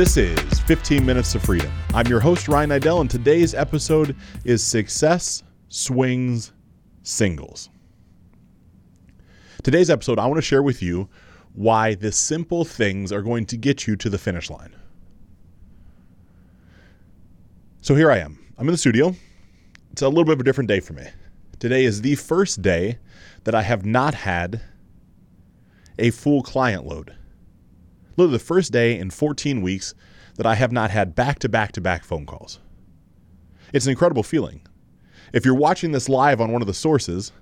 This is 15 Minutes to Freedom. I'm your host, Ryan Niddel, and today's episode is Success Swings Singles. Today's episode, I want to share with you why the simple things are going to get you to the finish line. So here I am. I'm in the studio. It's a little bit of a different day for me. Today is the first day that I have not had a full client load. Literally the first day in 14 weeks that I have not had back to back to back phone calls. It's an incredible feeling. If you're watching this live on one of the sources,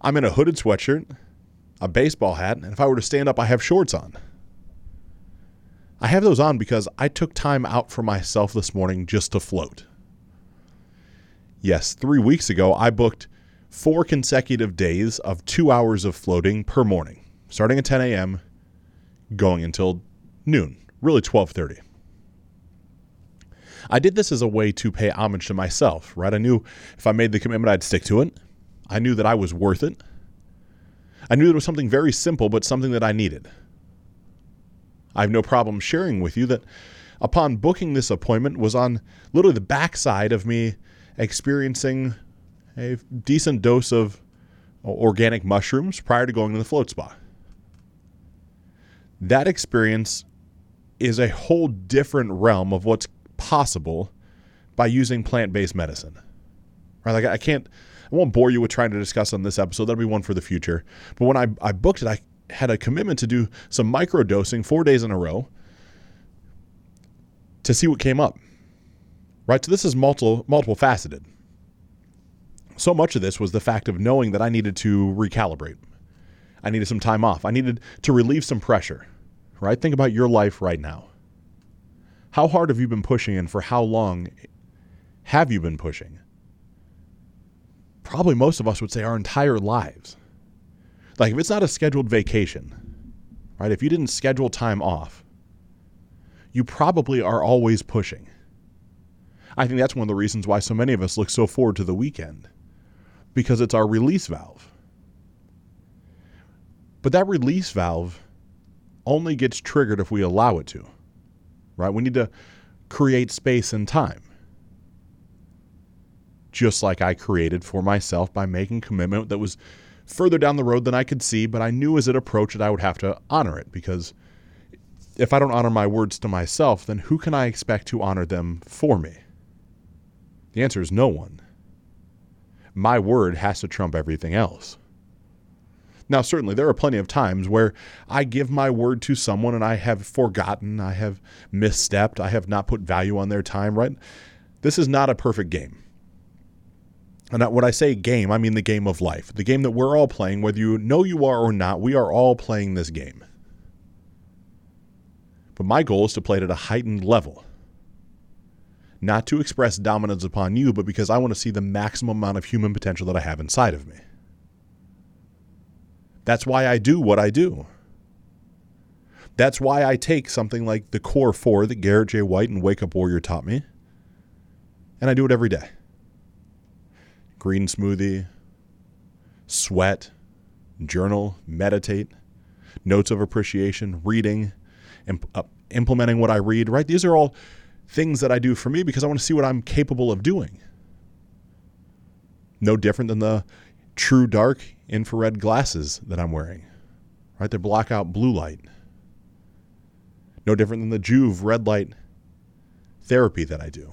I'm in a hooded sweatshirt, a baseball hat, and if I were to stand up, I have shorts on. I have those on because I took time out for myself this morning just to float. Yes, three weeks ago, I booked four consecutive days of two hours of floating per morning, starting at 10 a.m., going until noon, really 12:30. I did this as a way to pay homage to myself, right? I knew if I made the commitment, I'd stick to it. I knew that I was worth it. I knew it was something very simple, but something that I needed. I have no problem sharing with you that upon booking this appointment was on literally the backside of me experiencing a decent dose of organic mushrooms prior to going to the float spa. That experience is a whole different realm of what's possible by using plant-based medicine. Right? Like I can't I won't bore you with trying to discuss on this episode. That'll be one for the future. But when I, I booked it, I had a commitment to do some micro dosing four days in a row to see what came up. Right? So this is multiple multiple faceted. So much of this was the fact of knowing that I needed to recalibrate. I needed some time off. I needed to relieve some pressure. Right? Think about your life right now. How hard have you been pushing and for how long have you been pushing? Probably most of us would say our entire lives. Like if it's not a scheduled vacation, right? If you didn't schedule time off, you probably are always pushing. I think that's one of the reasons why so many of us look so forward to the weekend because it's our release valve. But that release valve only gets triggered if we allow it to right? We need to create space and time. Just like I created for myself by making commitment that was further down the road than I could see, but I knew as it approached that I would have to honor it because if I don't honor my words to myself, then who can I expect to honor them for me? The answer is no one. My word has to trump everything else. Now, certainly, there are plenty of times where I give my word to someone and I have forgotten, I have misstepped, I have not put value on their time, right? This is not a perfect game. And when I say game, I mean the game of life, the game that we're all playing, whether you know you are or not, we are all playing this game. But my goal is to play it at a heightened level. Not to express dominance upon you, but because I want to see the maximum amount of human potential that I have inside of me. That's why I do what I do. That's why I take something like the Core 4 that Garrett J. White and Wake Up Warrior taught me, and I do it every day. Green smoothie, sweat, journal, meditate, notes of appreciation, reading, imp- uh, implementing what I read, right? These are all things that I do for me because I want to see what I'm capable of doing. No different than the TrueDark infrared glasses that I'm wearing. Right? They block out blue light. No different than the Joovv red light therapy that I do.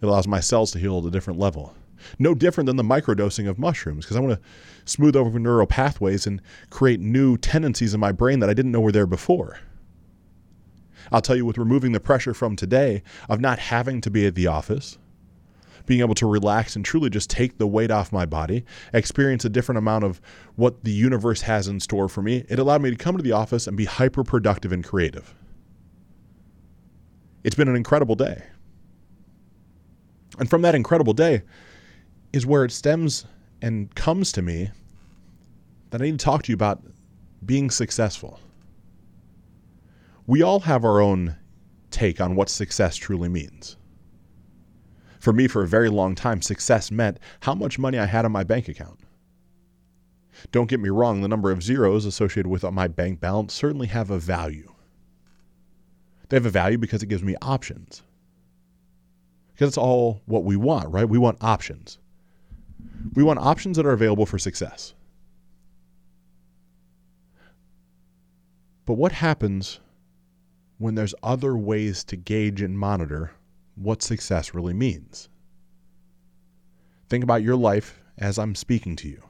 It allows my cells to heal at a different level. No different than the microdosing of mushrooms because I want to smooth over neural pathways and create new tendencies in my brain that I didn't know were there before. I'll tell you with removing the pressure from today of not having to be at the office, being able to relax and truly just take the weight off my body, experience a different amount of what the universe has in store for me, it allowed me to come to the office and be hyper productive and creative. It's been an incredible day. And from that incredible day is where it stems and comes to me that I need to talk to you about being successful. We all have our own take on what success truly means. For me, for a very long time, success meant how much money I had in my bank account. Don't get me wrong, the number of zeros associated with my bank balance certainly have a value. They have a value because it gives me options. Because it's all what we want, right? We want options. We want options that are available for success. But what happens when there's other ways to gauge and monitor what success really means? Think about your life as I'm speaking to you.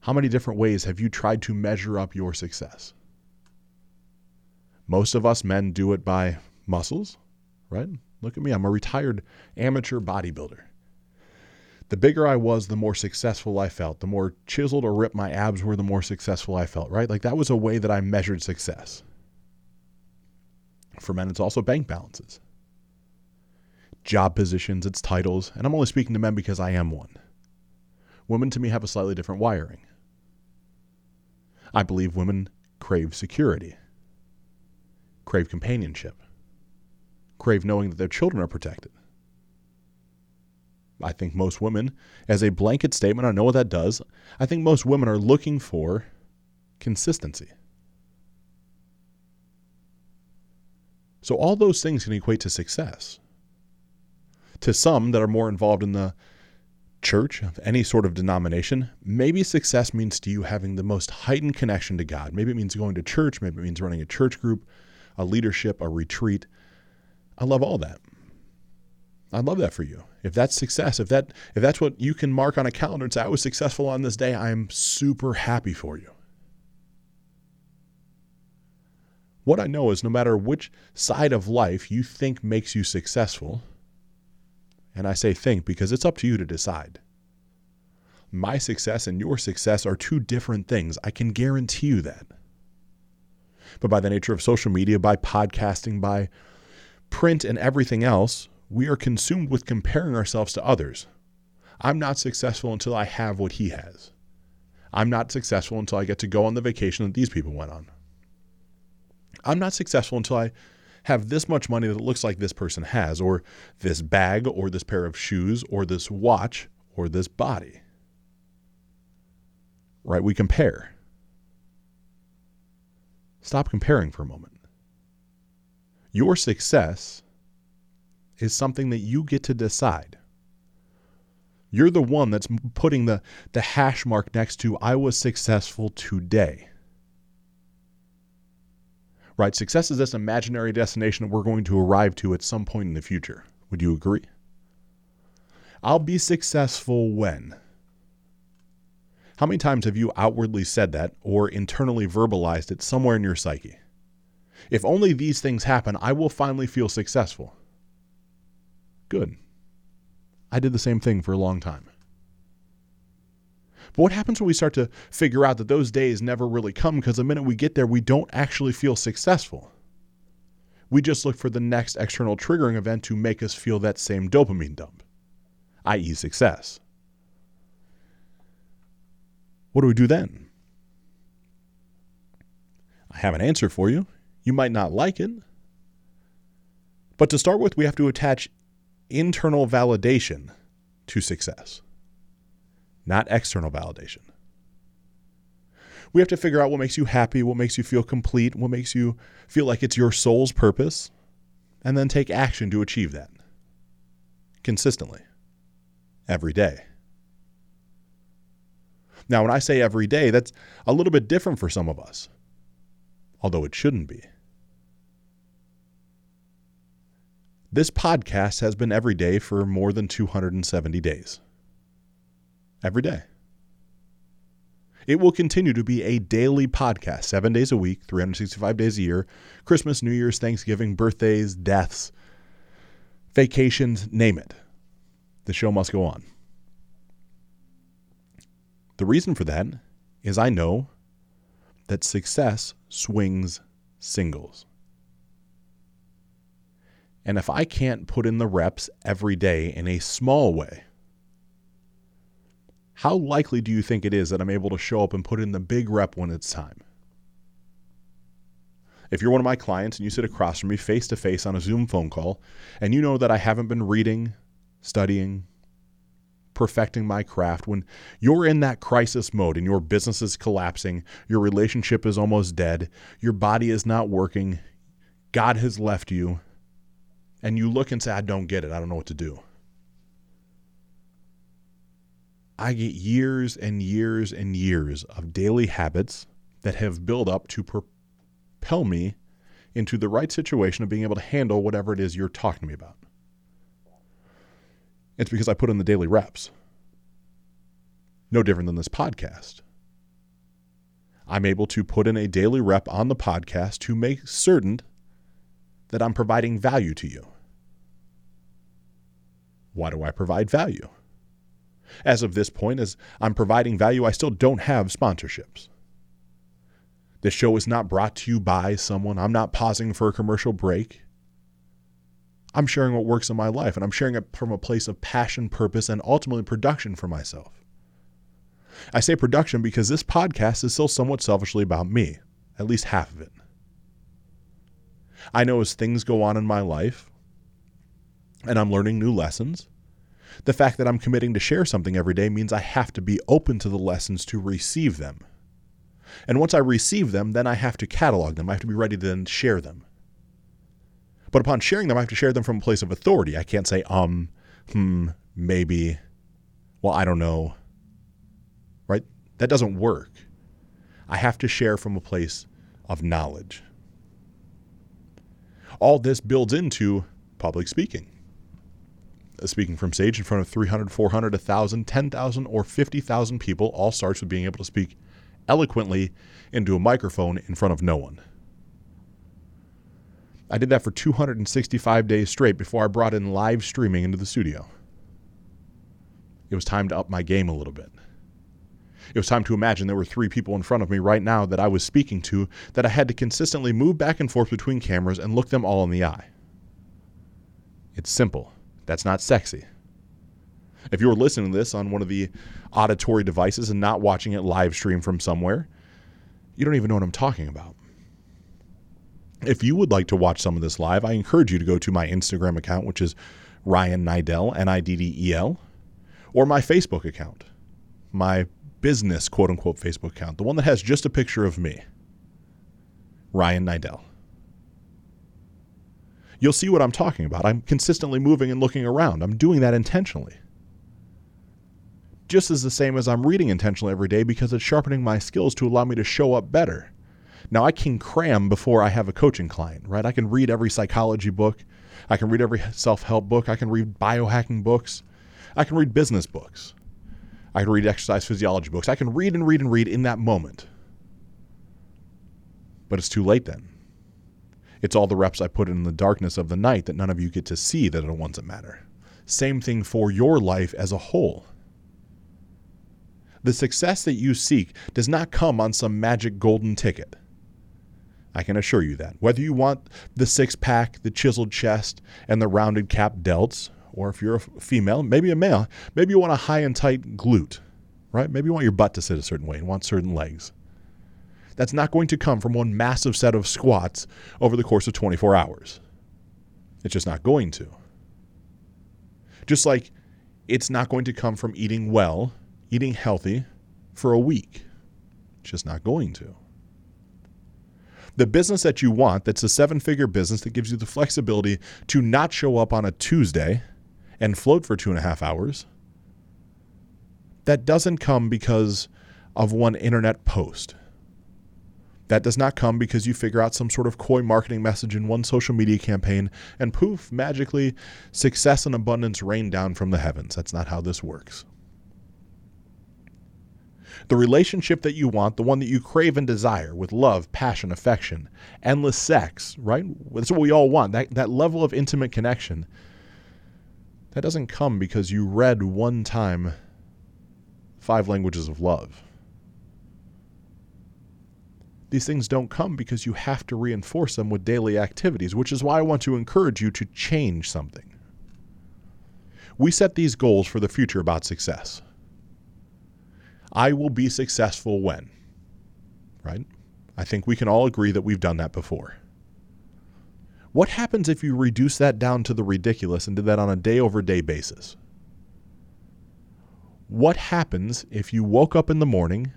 How many different ways have you tried to measure up your success? Most of us men do it by muscles, right? Look at me, I'm a retired amateur bodybuilder. The bigger I was, the more successful I felt. The more chiseled or ripped my abs were, the more successful I felt, right? Like that was a way that I measured success. For men, it's also bank balances, job positions, it's titles, and I'm only speaking to men because I am one. Women to me have a slightly different wiring. I believe women crave security, crave companionship, crave knowing that their children are protected. I think most women, as a blanket statement, I know what that does. I think most women are looking for consistency. So, all those things can equate to success. To some that are more involved in the church, of any sort of denomination, maybe success means to you having the most heightened connection to God. Maybe it means going to church, maybe it means running a church group, a leadership, a retreat. I love all that. I love that for you. If that's success, if that if that's what you can mark on a calendar and say I was successful on this day, I am super happy for you. What I know is no matter which side of life you think makes you successful, and I say think because it's up to you to decide. My success and your success are two different things. I can guarantee you that. But by the nature of social media, by podcasting, by print, and everything else, we are consumed with comparing ourselves to others. I'm not successful until I have what he has. I'm not successful until I get to go on the vacation that these people went on. I'm not successful until I have this much money that looks like this person has, or this bag, or this pair of shoes, or this watch, or this body. Right? We compare. Stop comparing for a moment. Your success is something that you get to decide. You're the one that's putting the, the hash mark next to I was successful today right? Success is this imaginary destination we're going to arrive to at some point in the future. Would you agree? I'll be successful when? How many times have you outwardly said that or internally verbalized it somewhere in your psyche? If only these things happen, I will finally feel successful. Good. I did the same thing for a long time. But what happens when we start to figure out that those days never really come because the minute we get there, we don't actually feel successful? We just look for the next external triggering event to make us feel that same dopamine dump, i.e., success. What do we do then? I have an answer for you. You might not like it. But to start with, we have to attach internal validation to success not external validation. We have to figure out what makes you happy, what makes you feel complete, what makes you feel like it's your soul's purpose, and then take action to achieve that consistently, every day. Now, when I say every day, that's a little bit different for some of us, although it shouldn't be. This podcast has been every day for more than 270 days every day. It will continue to be a daily podcast, seven days a week, 365 days a year Christmas, New Year's, Thanksgiving, birthdays, deaths, vacations, name it. The show must go on. The reason for that is I know that success swings singles. And if I can't put in the reps every day in a small way, how likely do you think it is that I'm able to show up and put in the big rep when it's time? If you're one of my clients and you sit across from me face to face on a Zoom phone call, and you know that I haven't been reading, studying, perfecting my craft, when you're in that crisis mode and your business is collapsing, your relationship is almost dead, your body is not working, God has left you, and you look and say, I don't get it. I don't know what to do. I get years and years and years of daily habits that have built up to propel me into the right situation of being able to handle whatever it is you're talking to me about. It's because I put in the daily reps. No different than this podcast. I'm able to put in a daily rep on the podcast to make certain that I'm providing value to you. Why do I provide value? As of this point, as I'm providing value, I still don't have sponsorships. This show is not brought to you by someone. I'm not pausing for a commercial break. I'm sharing what works in my life, and I'm sharing it from a place of passion, purpose, and ultimately production for myself. I say production because this podcast is still somewhat selfishly about me, at least half of it. I know as things go on in my life and I'm learning new lessons, the fact that I'm committing to share something every day means I have to be open to the lessons to receive them. And once I receive them, then I have to catalog them. I have to be ready to then share them. But upon sharing them, I have to share them from a place of authority. I can't say, um, hmm, maybe, well, I don't know. Right? That doesn't work. I have to share from a place of knowledge. All this builds into public speaking. Uh, speaking from stage in front of 300, 400, 1,000, 10,000, or 50,000 people all starts with being able to speak eloquently into a microphone in front of no one. I did that for 265 days straight before I brought in live streaming into the studio. It was time to up my game a little bit. It was time to imagine there were three people in front of me right now that I was speaking to that I had to consistently move back and forth between cameras and look them all in the eye. It's simple. That's not sexy. If you were listening to this on one of the auditory devices and not watching it live stream from somewhere, you don't even know what I'm talking about. If you would like to watch some of this live, I encourage you to go to my Instagram account, which is Ryan Niddel, N I D D E L, or my Facebook account, my business quote unquote Facebook account, the one that has just a picture of me, Ryan Niddel you'll see what I'm talking about. I'm consistently moving and looking around. I'm doing that intentionally. Just as the same as I'm reading intentionally every day because it's sharpening my skills to allow me to show up better. Now, I can cram before I have a coaching client, right? I can read every psychology book. I can read every self help book. I can read biohacking books. I can read business books. I can read exercise physiology books. I can read and read and read in that moment. But it's too late then. It's all the reps I put in the darkness of the night that none of you get to see that are the ones that matter. Same thing for your life as a whole. The success that you seek does not come on some magic golden ticket. I can assure you that. Whether you want the six pack, the chiseled chest, and the rounded cap delts, or if you're a female, maybe a male, maybe you want a high and tight glute, right? Maybe you want your butt to sit a certain way and want certain legs. That's not going to come from one massive set of squats over the course of 24 hours. It's just not going to. Just like it's not going to come from eating well, eating healthy for a week. It's just not going to. The business that you want, that's a seven figure business that gives you the flexibility to not show up on a Tuesday and float for two and a half hours, that doesn't come because of one internet post. That does not come because you figure out some sort of coy marketing message in one social media campaign and poof, magically, success and abundance rain down from the heavens. That's not how this works. The relationship that you want, the one that you crave and desire with love, passion, affection, endless sex, right? That's what we all want. That, that level of intimate connection, that doesn't come because you read one time five languages of love. These things don't come because you have to reinforce them with daily activities, which is why I want to encourage you to change something. We set these goals for the future about success. I will be successful when, right? I think we can all agree that we've done that before. What happens if you reduce that down to the ridiculous and did that on a day over day basis? What happens if you woke up in the morning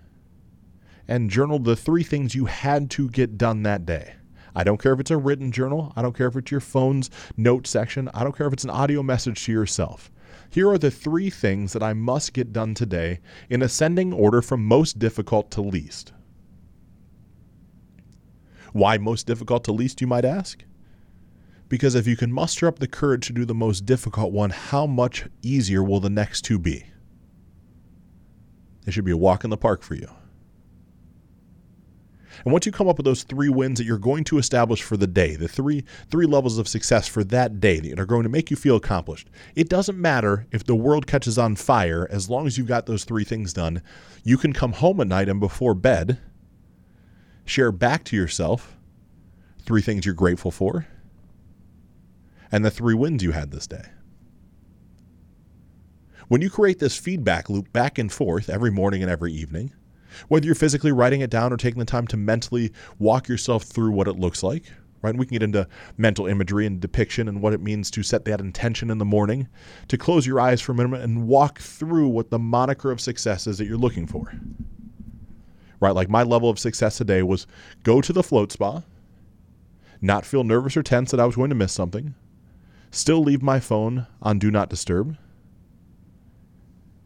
and journaled the three things you had to get done that day. I don't care if it's a written journal. I don't care if it's your phone's note section. I don't care if it's an audio message to yourself. Here are the three things that I must get done today in ascending order from most difficult to least. Why most difficult to least, you might ask? Because if you can muster up the courage to do the most difficult one, how much easier will the next two be? It should be a walk in the park for you. And once you come up with those three wins that you're going to establish for the day, the three three levels of success for that day that are going to make you feel accomplished, it doesn't matter if the world catches on fire as long as you've got those three things done. You can come home at night and before bed share back to yourself three things you're grateful for and the three wins you had this day. When you create this feedback loop back and forth every morning and every evening, whether you're physically writing it down or taking the time to mentally walk yourself through what it looks like, right? We can get into mental imagery and depiction and what it means to set that intention in the morning, to close your eyes for a minute and walk through what the moniker of success is that you're looking for. Right? Like my level of success today was go to the float spa, not feel nervous or tense that I was going to miss something, still leave my phone on do not disturb,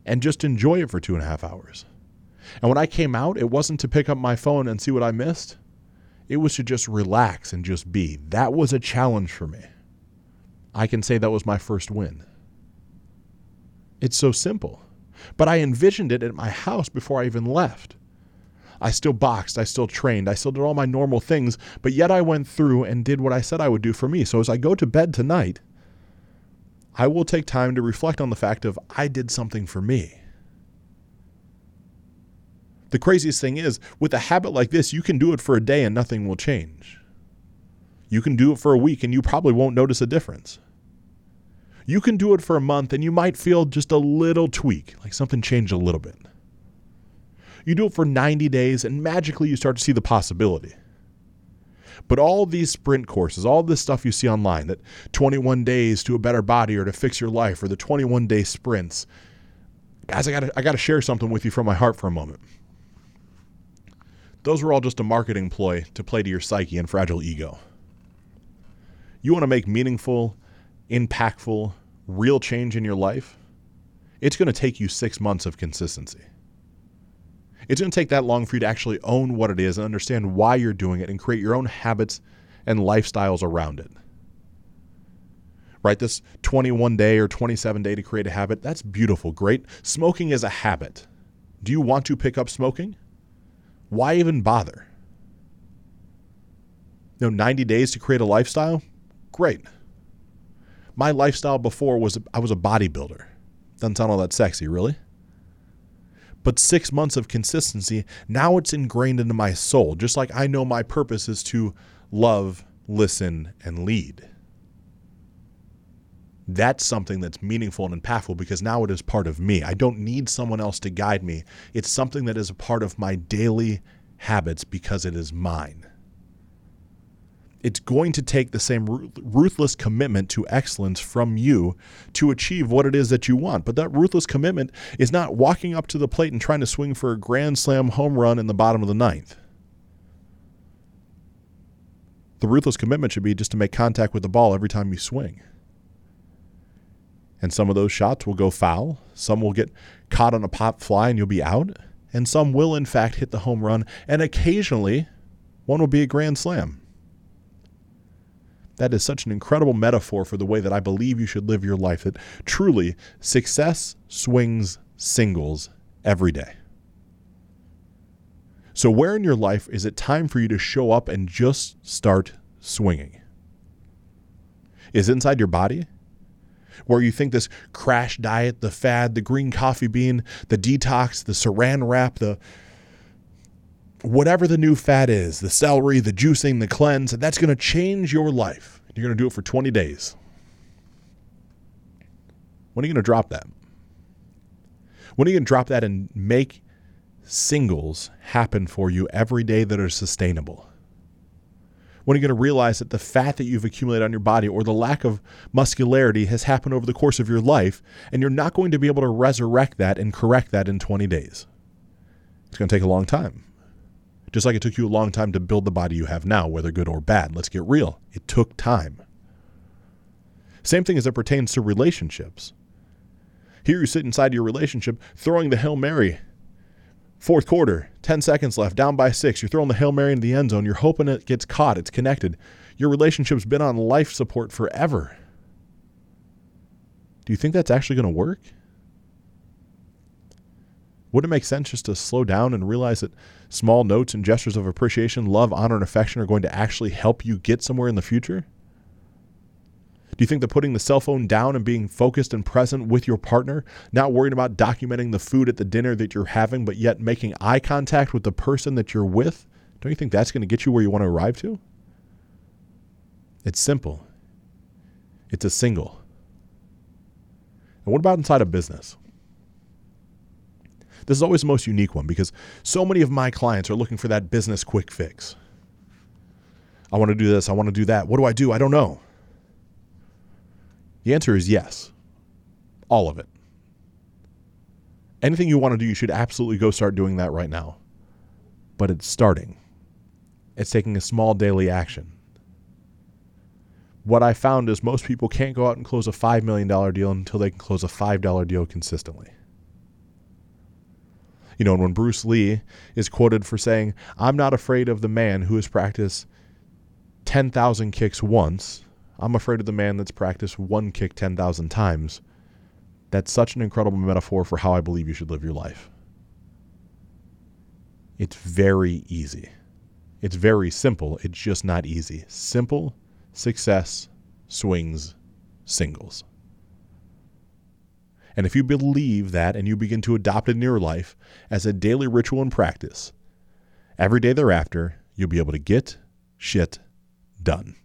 and just enjoy it for two and a half hours. And when I came out, it wasn't to pick up my phone and see what I missed. It was to just relax and just be. That was a challenge for me. I can say that was my first win. It's so simple. But I envisioned it at my house before I even left. I still boxed, I still trained, I still did all my normal things, but yet I went through and did what I said I would do for me. So as I go to bed tonight, I will take time to reflect on the fact of I did something for me. The craziest thing is, with a habit like this, you can do it for a day and nothing will change. You can do it for a week and you probably won't notice a difference. You can do it for a month and you might feel just a little tweak, like something changed a little bit. You do it for 90 days and magically you start to see the possibility. But all these sprint courses, all this stuff you see online, that 21 days to a better body or to fix your life or the 21 day sprints, guys, I gotta, I got to share something with you from my heart for a moment. Those were all just a marketing ploy to play to your psyche and fragile ego. You want to make meaningful, impactful, real change in your life? It's going to take you six months of consistency. It's going to take that long for you to actually own what it is and understand why you're doing it and create your own habits and lifestyles around it. Right? This 21 day or 27 day to create a habit, that's beautiful, great. Smoking is a habit. Do you want to pick up smoking? Why even bother? You know, 90 days to create a lifestyle? Great. My lifestyle before was I was a bodybuilder. Doesn't sound all that sexy, really. But six months of consistency, now it's ingrained into my soul, just like I know my purpose is to love, listen, and lead. That's something that's meaningful and impactful because now it is part of me. I don't need someone else to guide me. It's something that is a part of my daily habits because it is mine. It's going to take the same ruthless commitment to excellence from you to achieve what it is that you want. But that ruthless commitment is not walking up to the plate and trying to swing for a grand slam home run in the bottom of the ninth. The ruthless commitment should be just to make contact with the ball every time you swing. And some of those shots will go foul. Some will get caught on a pop fly and you'll be out. And some will, in fact, hit the home run. And occasionally, one will be a grand slam. That is such an incredible metaphor for the way that I believe you should live your life. That truly, success swings singles every day. So, where in your life is it time for you to show up and just start swinging? Is it inside your body? Where you think this crash diet, the fad, the green coffee bean, the detox, the saran wrap, the whatever the new fad is, the celery, the juicing, the cleanse, that's going to change your life. You're going to do it for 20 days. When are you going to drop that? When are you going to drop that and make singles happen for you every day that are sustainable? When are you going to realize that the fat that you've accumulated on your body or the lack of muscularity has happened over the course of your life, and you're not going to be able to resurrect that and correct that in 20 days? It's going to take a long time. Just like it took you a long time to build the body you have now, whether good or bad. Let's get real. It took time. Same thing as it pertains to relationships. Here you sit inside your relationship throwing the Hail Mary. Fourth quarter, 10 seconds left, down by six. You're throwing the Hail Mary into the end zone. You're hoping it gets caught, it's connected. Your relationship's been on life support forever. Do you think that's actually going to work? Would it make sense just to slow down and realize that small notes and gestures of appreciation, love, honor, and affection are going to actually help you get somewhere in the future? Do you think that putting the cell phone down and being focused and present with your partner, not worrying about documenting the food at the dinner that you're having, but yet making eye contact with the person that you're with, don't you think that's going to get you where you want to arrive to? It's simple. It's a single. And what about inside a business? This is always the most unique one because so many of my clients are looking for that business quick fix. I want to do this. I want to do that. What do I do? I don't know. The answer is yes. All of it. Anything you want to do, you should absolutely go start doing that right now. But it's starting, it's taking a small daily action. What I found is most people can't go out and close a $5 million deal until they can close a $5 deal consistently. You know, and when Bruce Lee is quoted for saying, I'm not afraid of the man who has practiced 10,000 kicks once I'm afraid of the man that's practiced one kick 10,000 times. That's such an incredible metaphor for how I believe you should live your life. It's very easy. It's very simple. It's just not easy. Simple, success, swings, singles. And if you believe that and you begin to adopt it in your life as a daily ritual and practice, every day thereafter, you'll be able to get shit done.